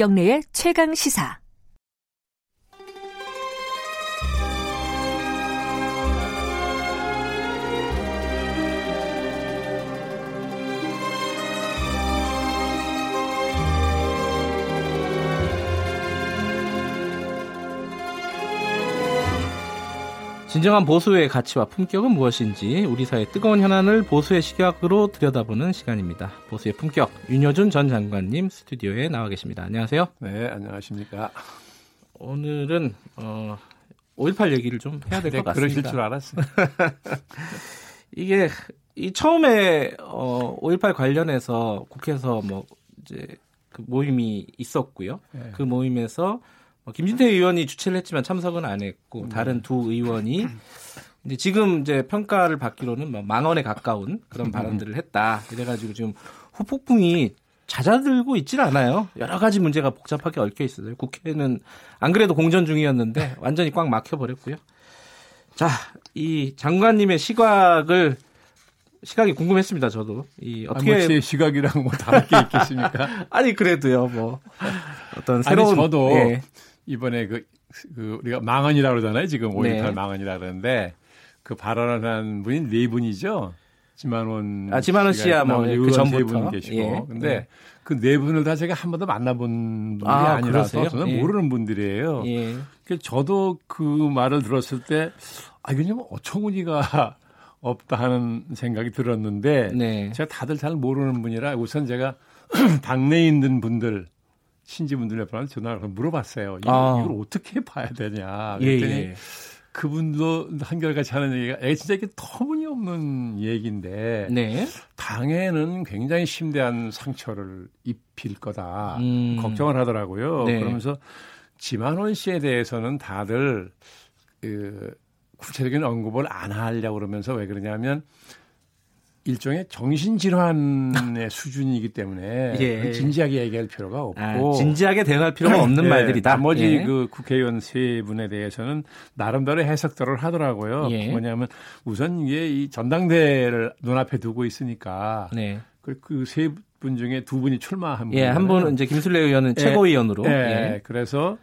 김경래의 최강 시사. 진정한 보수의 가치와 품격은 무엇인지 우리 사회 뜨거운 현안을 보수의 시각으로 들여다보는 시간입니다. 보수의 품격 윤여준 전 장관님 스튜디오에 나와 계십니다. 안녕하세요. 네, 안녕하십니까. 오늘은 어, 5.18 얘기를 좀 해야 될것 네, 같습니다. 그러실 줄 알았어요. 이게 이 처음에 어, 5.18 관련해서 국회에서 뭐 이제 그 모임이 있었고요. 네. 그 모임에서 뭐 김진태 의원이 주최를 했지만 참석은 안 했고 다른 두 의원이 이제 지금 이제 평가를 받기로는 뭐 망언에 가까운 그런 발언들을 했다. 이래가지고 지금 후폭풍이 잦아들고 있질 않아요. 여러 가지 문제가 복잡하게 얽혀 있어요. 국회는 안 그래도 공전 중이었는데 완전히 꽉 막혀 버렸고요. 자, 이 장관님의 시각을 시각이 궁금했습니다. 저도 이 어떻게 어떻게 제 시각이랑 뭐 다를 게 있겠습니까? 아니 그래도요 뭐 어떤 새로운 아니 저도 예. 이번에 그, 그 우리가 망언이라고 그러잖아요. 지금 5.18 네. 망언이라 그러는데 그 발언을 한 분이 네 분이죠. 지만원 아, 지만원 씨야 뭐그 의원 세 전부터. 분 계시고 예. 근데 네. 그네 분을 다 제가 한 번도 만나본 분이 아, 아, 니라서 그러세요? 저는 예. 모르는 분들이에요. 예. 그래서 저도 그 말을 들었을 때, 아, 이거 좀 어처구니가 없다 하는 생각이 들었는데, 네. 제가 다들 잘 모르는 분이라 우선 제가 당내에 있는 분들, 신지분들 몇 분한테 전화를 물어봤어요. 이거, 아. 이걸 어떻게 봐야 되냐. 예, 그랬더니 예. 그분도 한결같이 하는 얘기가, 에, 진짜 이게 터무니없는 얘기인데, 네. 당에는 굉장히 심대한 상처를 입힐 거다. 음. 걱정을 하더라고요. 네. 그러면서 지만원 씨에 대해서는 다들 그 구체적인 언급을 안 하려고 그러면서 왜 그러냐면 일종의 정신질환의 수준이기 때문에 예. 진지하게 얘기할 필요가 없고 아, 진지하게 대응할 필요가 없는 예, 말들이다. 나머지 예. 그 국회의원 세 분에 대해서는 나름대로 해석들을 하더라고요. 예. 뭐냐면 우선 이게 이 전당대회를 눈앞에 두고 있으니까 네. 그세 분 중에 두 분이 출마한 예, 한 분은 이제 김술래 의원은 예. 최고위원으로. 예, 예. 그래서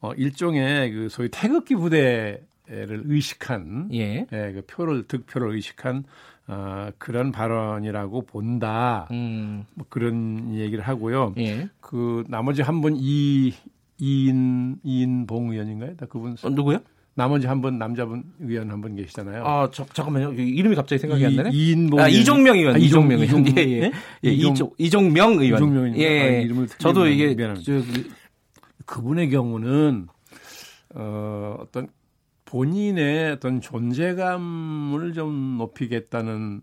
어, 일종의 그 소위 태극기 부대를 의식한 예. 예, 그 표를 득표를 의식한 어, 그런 발언이라고 본다. 음. 뭐 그런 얘기를 하고요. 예. 그 나머지 한 분 이 이인 이인봉 의원인가요? 다 그분 어, 누구요? 나머지 한 분 남자분 의원 한 분 계시잖아요. 아, 저, 잠깐만요. 이- 이름이 갑자기 생각이 안 나네. 이, 이인봉 아, 의원. 이종명 의원, 아, 이종명 이종- 의원. 예, 예. 예? 예, 이종- 이종, 이종명 의원. 이종명 의원. 예. 아, 이름을 틀린 저도. 이게. 저기, 그분의 경우는 어, 어떤 본인의 어떤 존재감을 좀 높이겠다는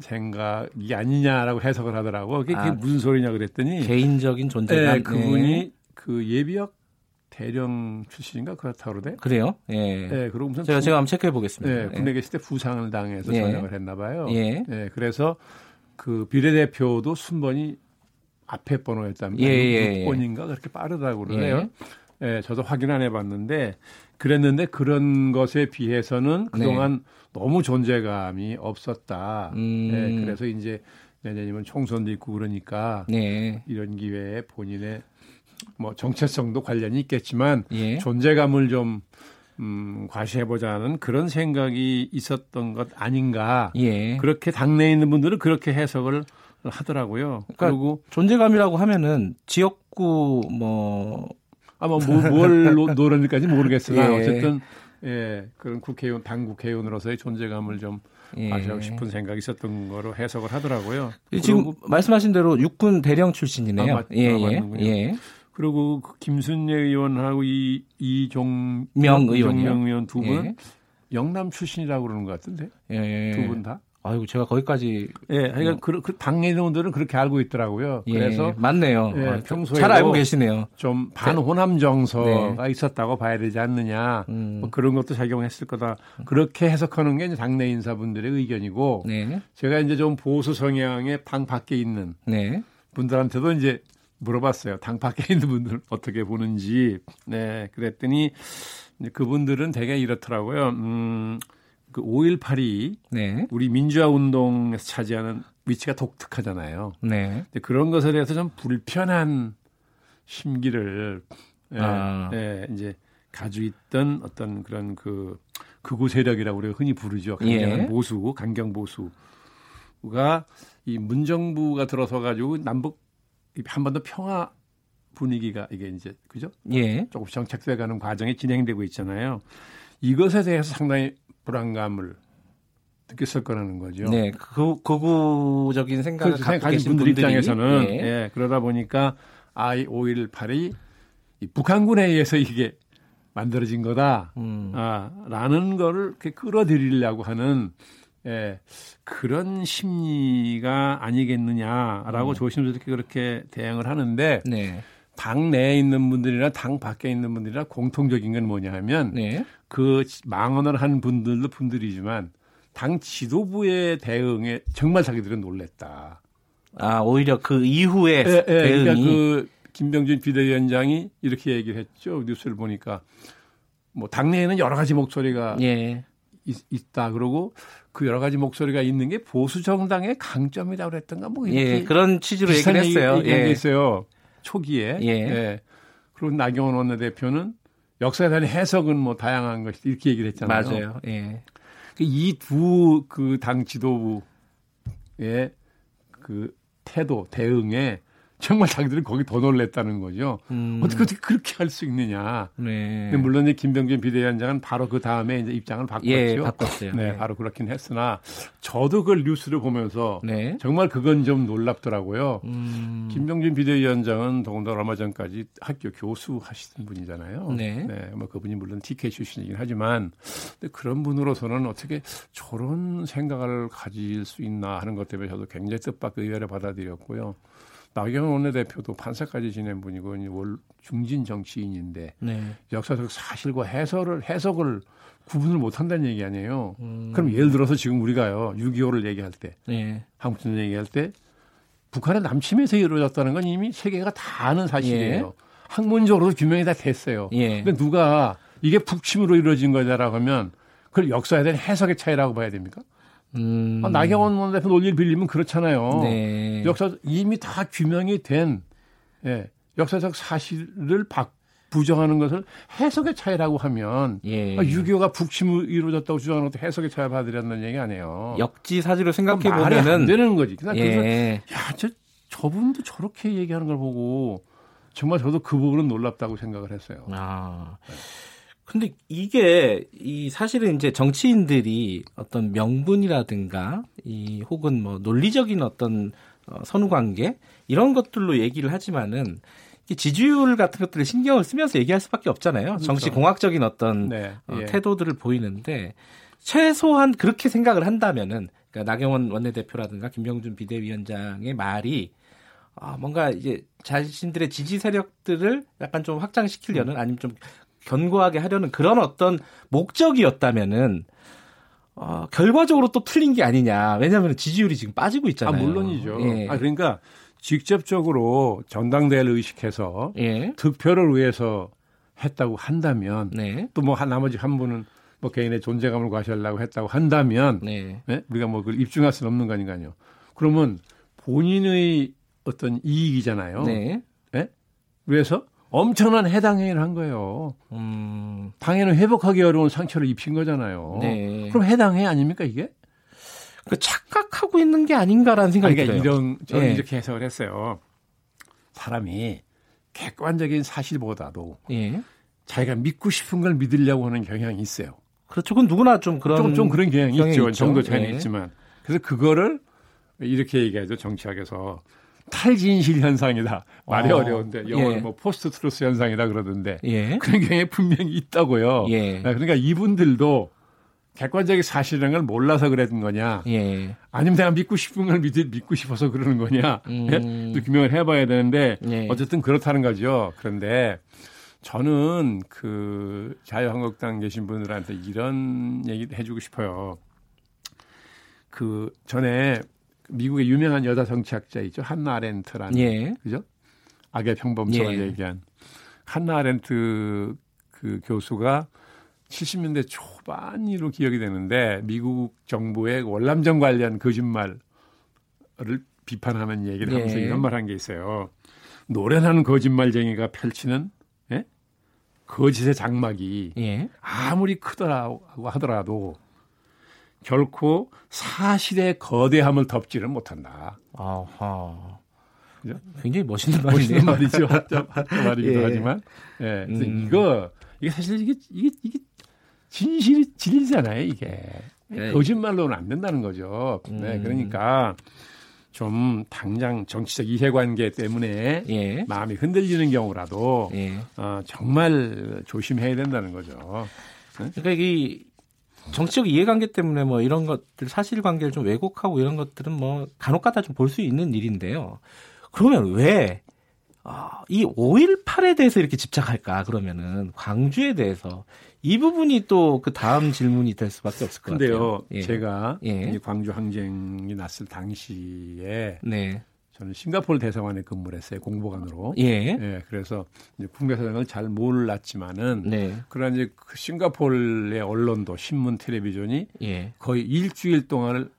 생각이 아니냐라고 해석을 하더라고. 그게, 그게 아, 무슨 소리냐 그랬더니 개인적인 존재감. 예, 그분이 네. 그 예비역 대령 출신인가 그렇다고 그러대. 그래요? 예. 예, 그리고 무슨 제가, 부- 제가 한번 체크해 보겠습니다. 예, 군대 계실 때 부상을 당해서 예. 전역을 했나 봐요. 예. 그래서 그 비례대표도 순번이 앞에 번호였다면 예, 예, 예. 6번인가 그렇게 빠르다고 그러네요. 예. 저도 확인 안 해봤는데 그랬는데 그런 것에 비해서는 그동안 너무 존재감이 없었다. 네. 음. 예, 그래서 이제 내년이면 총선도 있고 그러니까 네. 이런 기회에 본인의 뭐 정체성도 관련이 있겠지만 예. 존재감을 좀 음, 과시해보자는 그런 생각이 있었던 것 아닌가. 예. 그렇게 당내에 있는 분들은 그렇게 해석을 하더라고요. 그러니까 그리고 존재감이라고 하면은 지역구 뭐 아마 뭐, 뭘 노- 노렸는지까지 모르겠으나 예. 어쨌든 예 그런 국회의원 당 국회의원으로서의 존재감을 좀 예. 과시하고 싶은 생각이 있었던 거로 해석을 하더라고요. 지금 그리고, 말씀하신 대로 육군 대령 출신이네요. 아, 맞- 예, 아, 예. 예. 그리고 그 김순례 의원하고 이 이종 명 의원이요? 이종명 의원 두 분은 예. 영남 출신이라고 그러는 것 같은데 예. 두분 다. 아이고 제가 거기까지 예, 그러니까 그, 그 당내 있는 분들은 그렇게 알고 있더라고요. 예, 그래서 맞네요. 예, 아, 평소에도 잘 알고 계시네요. 좀 반호남 정서가 있었다고 봐야 되지 않느냐. 네. 음. 뭐 그런 것도 작용했을 거다. 그렇게 해석하는 게 이제 당내 인사분들의 의견이고 네, 제가 이제 좀 보수 성향의 당 밖에 있는 네, 분들한테도 이제 물어봤어요. 당 밖에 있는 분들 어떻게 보는지. 네, 그랬더니 그분들은 되게 이렇더라고요. 음, 그 5.18이 네, 우리 민주화 운동에서 차지하는 위치가 독특하잖아요. 네. 그런 것에 대해서 좀 불편한 심기를 예, 아. 예, 이제 가지고 있던 어떤 그런 그 극우 세력이라고 우리가 흔히 부르죠. 강경 예. 보수, 강경 보수가 이 문정부가 들어서 가지고 남북 한번더 평화 분위기가 이게 이제 그죠? 예. 조금씩 정착돼 가는 과정이 진행되고 있잖아요. 이것에 대해서 상당히 불안감을 느꼈을 거라는 거죠. 네. 그 극우적인 생각을 그렇죠. 갖고 가진 분들 입장에서는 예. 예, 그러다 보니까 I 5.18이 이 북한군에 의해서 이게 만들어진 거다. 음. 아, 라는 거를 이렇게 끌어들이려고 하는 예, 그런 심리가 아니겠느냐라고 음. 조심스럽게 그렇게 대응을 하는데 네. 당 내에 있는 분들이나 당 밖에 있는 분들이나 공통적인 건 뭐냐 하면 네. 그 망언을 한 분들도 분들이지만 당 지도부의 대응에 정말 자기들은 놀랬다. 아, 오히려 그 이후에 예, 예, 대응이 그러니까 그 김병준 비대위원장이 이렇게 얘기를 했죠. 뉴스를 보니까 뭐 당내에는 여러 가지 목소리가 예. 있, 다 그러고 그 여러 가지 목소리가 있는 게 보수 정당의 강점이라고 그랬던가 뭐 이렇게 예. 그런 취지로 얘기를 했어요. 얘기, 예. 있어요. 초기에. 예. 그리고 나경원 원내대표는 역사에 대한 해석은 뭐 다양한 것이 이렇게 얘기를 했잖아요. 맞아요. 예. 이 두 그 당 지도부의 그 태도 대응에 정말 자기들은 거기 더 놀랬다는 거죠. 음. 어떻게 어떻게 그렇게 할 수 있느냐. 네. 물론 이제 김병준 비대위원장은 바로 그 다음에 이제 입장을 바꿨죠. 예, 바꿨어요. 네, 네. 바로 그렇긴 했으나 저도 그걸 뉴스를 보면서 네. 정말 그건 좀 놀랍더라고요. 음. 김병준 비대위원장은 더군다나 얼마 전까지 학교 교수 하시던 분이잖아요. 네. 뭐 그분이 물론 TK 출신이긴 하지만 근데 그런 분으로서는 어떻게 저런 생각을 가질 수 있나 하는 것 때문에 저도 굉장히 뜻밖의 의외를 받아들였고요. 나경원 원내대표도 판사까지 지낸 분이고 월 중진 정치인인데 네. 역사적 사실과 해설을 해석을 구분을 못 한다는 얘기 아니에요. 음. 그럼 예를 들어서 지금 우리가요. 6.25를 얘기할 때 네. 한국전쟁 얘기할 때 북한의 남침에서 이루어졌다는 건 이미 세계가 다 아는 사실이에요. 학문적으로도 규명이 다 됐어요. 예. 근데 누가 이게 북침으로 이루어진 거다라고 하면 그걸 역사에 대한 해석의 차이라고 봐야 됩니까? 음. 아, 나경원 원내대표 논리를 빌리면 그렇잖아요. 네. 역사 이미 다 규명이 된 예, 역사적 사실을 박, 부정하는 것을 해석의 차이라고 하면 예. 아, 6.25가 북침으로 이루어졌다고 주장하는 것도 해석의 차이를 받으려는 얘기 아니에요. 역지 사지로 생각해 말이 안 보면은 되는 거지. 그냥 그래서 예. 야, 저 저분도 저렇게 얘기하는 걸 보고 정말 저도 그 부분은 놀랍다고 생각을 했어요. 아. 근데 이게 이 사실은 이제 정치인들이 어떤 명분이라든가 이 혹은 뭐 논리적인 어떤 어, 선후 관계 이런 것들로 얘기를 하지만은 이 지지율 같은 것들을 신경을 쓰면서 얘기할 수밖에 없잖아요. 정치 공학적인 어떤 네, 어, 예. 태도들을 보이는데 최소한 그렇게 생각을 한다면은 그러니까 나경원 원내대표라든가 김병준 비대위원장의 말이 아, 뭔가 이제 자신들의 지지 세력들을 약간 좀 확장시키려는 아니면 좀 견고하게 하려는 그런 어떤 목적이었다면은 어, 결과적으로 또 틀린 게 아니냐. 왜냐하면 지지율이 지금 빠지고 아, 있잖아요. 물론이죠. 예. 아, 그러니까 직접적으로 전당대회를 의식해서 예. 득표를 위해서 했다고 한다면 네. 또뭐 나머지 한 분은 뭐 개인의 존재감을 과시하려고 했다고 한다면 네. 네? 우리가 뭐 그걸 입증할 수는 없는 거 아닌가요? 그러면 본인의 어떤 이익이잖아요. 네. 그래서 엄청난 해당 행위를 한 거예요. 음. 당연히 회복하기 어려운 상처를 입힌 거잖아요. 네. 그럼 해당 행위 아닙니까 이게? 그 착각하고 있는 게 아닌가라는 생각이 그러니까 들어요. 이런 저는 예. 이렇게 해석을 했어요. 사람이 객관적인 사실보다도 예. 자기가 믿고 싶은 걸 믿으려고 하는 경향이 있어요. 그렇죠. 그건 누구나 좀 그런 좀, 좀 그런 경향이 경향이 있죠. 있죠. 정도 차이는 예. 있지만. 그래서 그거를 이렇게 얘기하죠. 정치학에서 탈진실 현상이다. 말이 어, 어, 려운데 영어로 예. 뭐 post truth 현상이다 그러던데 예. 그런 경향이 분명히 있다고요. 예. 그러니까 이분들도 객관적인 사실이라는 걸 몰라서 그랬던 거냐. 예. 아니면 내가 믿고 싶은 걸 믿, 믿고 싶어서 그러는 거냐. 음. 예? 또 규명을 해봐야 되는데 예. 어쨌든 그렇다는 거죠. 그런데 저는 그 자유한국당 계신 분들한테 이런 얘기 해주고 싶어요. 그 전에 미국의 유명한 여자 정치학자 있죠. 한나 아렌트라는 예. 그죠? 악의 평범처럼 예. 얘기한 한나 아렌트 그 교수가 70년대 초반으로 기억이 되는데 미국 정부의 월남전 관련 거짓말을 비판하는 얘기를 하면서 예. 이런 말 한 게 있어요. 노련한 거짓말쟁이가 펼치는 예? 거짓의 장막이 예. 아무리 크더라고 하더라도 결코 사실의 거대함을 덮지는 못한다. 아하. 그죠? 굉장히 멋있는 멋있는 말이네요. 말이죠. 하자 말이기도 예. 하지만, 예. 그래서 음. 이거 이게 사실 이게 이게 이게 진실이 진리잖아요. 이게 네. 거짓말로는 안 된다는 거죠. 네, 음. 그러니까 좀 당장 정치적 이해관계 때문에 예. 마음이 흔들리는 경우라도 예. 어, 정말 조심해야 된다는 거죠. 그러니까 이 정치적 이해관계 때문에 뭐 이런 것들 사실관계를 좀 왜곡하고 이런 것들은 뭐 간혹가다 좀 볼 수 있는 일인데요. 그러면 왜 아, 이 5.18에 대해서 이렇게 집착할까? 그러면은 광주에 대해서 이 부분이 또 그 다음 질문이 될 수밖에 없을 것 근데요, 같아요. 예. 제가 예. 이 광주 항쟁이 났을 당시에 네. 저는 싱가포르 대사관에 근무를 했어요 공보관으로. 예. 예, 그래서 이제 국내사정을 잘 몰랐지만은 네. 그러나 이제 그 싱가포르의 언론도 신문, 텔레비전이 예. 거의 일주일 동안을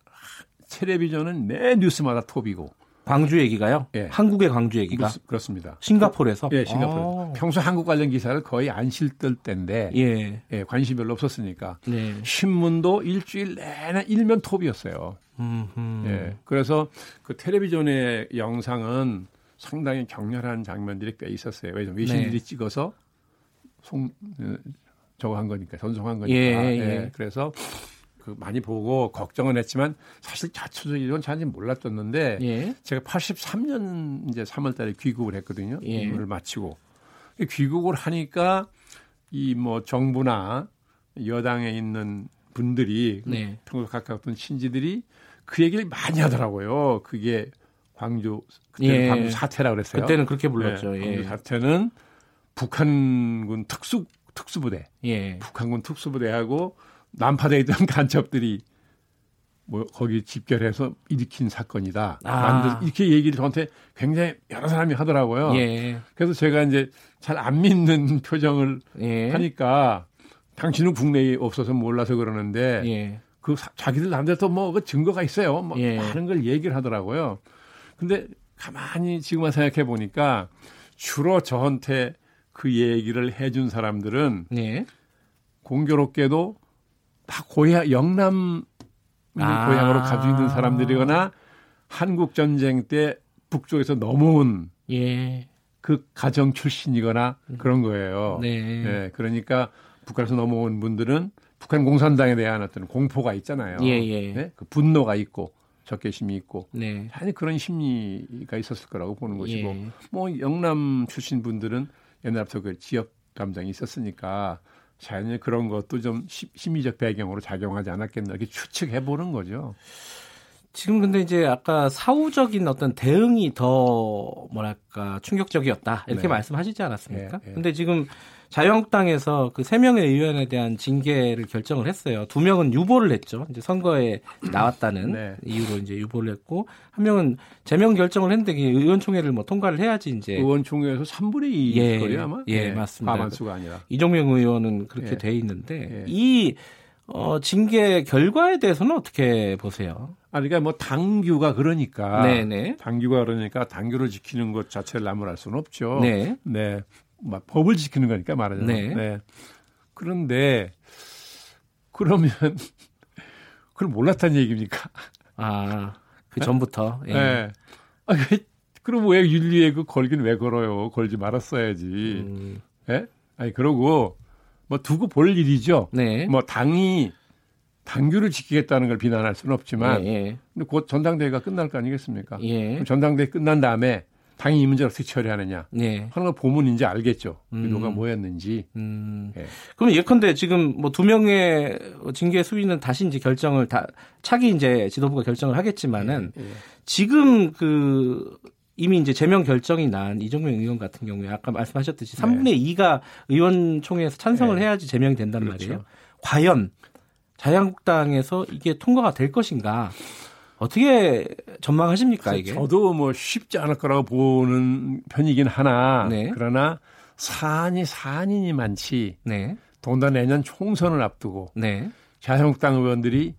텔레비전은 매 뉴스마다 톱이고 광주 얘기가요? 예. 한국의 광주 얘기가 그렇습니다. 싱가포르에서 예, 싱가포르. 아. 평소 한국 관련 기사를 거의 안 실들 때인데 예. 예, 관심이 별로 없었으니까 네. 신문도 일주일 내내 일면 톱이었어요. 음. 예. 그래서 그 텔레비전의 영상은 상당히 격렬한 장면들이 꽤 있었어요. 왜냐면 외신들이 네. 찍어서 송 어, 저거 한 거니까 전송한 거니까. 예, 예. 그래서 그 많이 보고 걱정은 했지만 사실 자초적 이런 잘는 몰랐었는데 예. 제가 83년 이제 3월 달에 귀국을 했거든요. 예. 임무를 마치고. 귀국을 하니까 이 뭐 정부나 여당에 있는 분들이 네. 평소 가까웠던 친지들이 그 얘기를 많이 하더라고요. 그게 광주 그때 예. 광주 사태라 그랬어요. 그때는 그렇게 불렀죠. 네, 예. 광주 사태는 북한군 특수 특수부대, 예. 북한군 특수부대하고 난파돼 있던 간첩들이 뭐 거기 집결해서 일으킨 사건이다. 아. 이렇게 얘기를 저한테 굉장히 여러 사람이 하더라고요. 예. 그래서 제가 이제 잘 안 믿는 표정을 예. 하니까 당신은 국내에 없어서 몰라서 그러는데 예. 그 사- 자기들 남들 또뭐 증거가 있어요. 뭐 예. 많은 걸 얘기를 하더라고요. 근데 가만히 지금만 생각해 보니까 주로 저한테 그 얘기를 해준 사람들은 예. 공교롭게도 다 고향 영남 아. 고향으로 가지고 있는 사람들이거나 한국 전쟁 때 북쪽에서 넘어온 예. 그 가정 출신이거나 그런 거예요. 네. 예, 그러니까 북한에서 넘어온 분들은 북한 공산당에 대한 어떤 공포가 있잖아요. 예, 예. 네? 그 분노가 있고 적개심이 있고 네. 당연히 그런 심리가 있었을 거라고 보는 것이고 예. 뭐 영남 출신 분들은 옛날부터 그 지역 감정이 있었으니까 자연히 그런 것도 좀 시- 심리적 배경으로 작용하지 않았겠나 이렇게 추측해 보는 거죠. 지금 근데 이제 아까 사후적인 어떤 대응이 더 뭐랄까 충격적이었다 이렇게 네. 말씀하시지 않았습니까? 예, 예. 근데 지금 자유한국당에서 그 세 명의 의원에 대한 징계를 결정을 했어요. 두 명은 유보를 했죠. 이제 선거에 나왔다는 네. 이유로 이제 유보를 했고 한 명은 제명 결정을 했는데 의원총회를 뭐 통과를 해야지 이제 의원총회에서 3분의 2 예, 거예요 아마. 예, 맞습니다. 과반수가 아니라. 이정명 의원은 그렇게 예. 돼 있는데 예. 이 어, 징계 결과에 대해서는 어떻게 보세요? 아, 그러니까 뭐 당규가 그러니까. 네네. 당규가 그러니까 당규를 지키는 것 자체를 나무랄 수는 없죠. 네. 네. 막 법을 지키는 거니까 말하자면. 네. 그런데 그러면 그걸 몰랐다는 얘기입니까? 아, 그 전부터. 예. 네. 아, 그- 그럼 왜 윤리에 그 걸긴 왜 걸어요? 걸지 말았어야지. 음, 예? 아니 그러고 뭐 두고 볼 일이죠. 네. 뭐 당이 당규를 지키겠다는 걸 비난할 수는 없지만 예, 근데 곧 전당대회가 끝날 거 아니겠습니까? 예. 예. 전당대회 끝난 다음에 당이 이 문제를 어떻게 처리하느냐 네. 하는 걸 보면 이제 알겠죠. 음. 의도가 뭐였는지. 음. 예. 그럼 예컨대 지금 뭐 두 명의 징계 수위는 다시 이제 결정을 다 차기 이제 지도부가 결정을 하겠지만은 예. 지금 그 이미 이제 제명 결정이 난 이정명 의원 같은 경우에 아까 말씀하셨듯이 3분의 2가 의원총회에서 찬성을 네. 해야지 제명이 된단 그렇죠. 말이에요. 과연 자유한국당에서 이게 통과가 될 것인가? 어떻게 전망하십니까 이게? 저도 뭐 쉽지 않을 거라고 보는 편이긴 하나 네. 그러나 사안이 사안이니 많지 네, 더군다나 내년 총선을 앞두고 네, 자유한국당 의원들이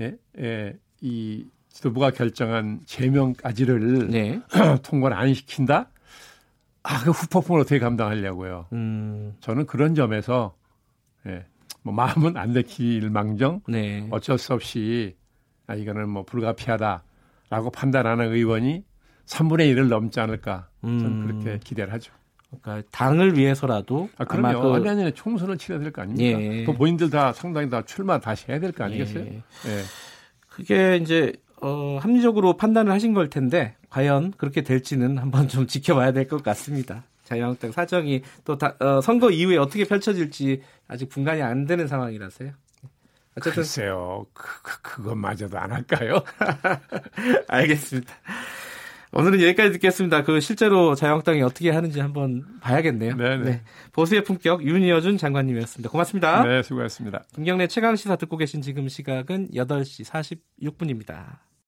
예, 예, 이 지도부가 결정한 제명까지를 네, 통과를 안 시킨다? 아, 그 후폭풍을 어떻게 감당하려고요. 음. 저는 그런 점에서 예, 뭐 마음은 안 내킬 망정 네. 어쩔 수 없이 아, 이거는 뭐 불가피하다라고 판단하는 의원이 3분의 1을 넘지 않을까 저는 음. 그렇게 기대를 하죠. 그러니까 당을 위해서라도 아, 그럼요. 그... 아니 아니 총선을 치러야 될 거 아닙니까? 예. 또 본인들 다 상당히 다 출마 다시 해야 될 거 아니겠어요? 예. 예. 그게 이제 어, 합리적으로 판단을 하신 걸 텐데 과연 그렇게 될지는 한번 좀 지켜봐야 될 것 같습니다. 자유한국당 사정이 또 다, 어, 선거 이후에 어떻게 펼쳐질지 아직 분간이 안 되는 상황이라서요. 어쨌든 글쎄요, 그, 그, 그것마저도 안 할까요? 알겠습니다. 오늘은 여기까지 듣겠습니다. 그 실제로 자유한국당이 어떻게 하는지 한번 봐야겠네요. 네네. 네. 보수의 품격 윤희여준 장관님이었습니다. 고맙습니다. 네, 수고하셨습니다. 김경래 최강 시사 듣고 계신 지금 시각은 8시 46분입니다.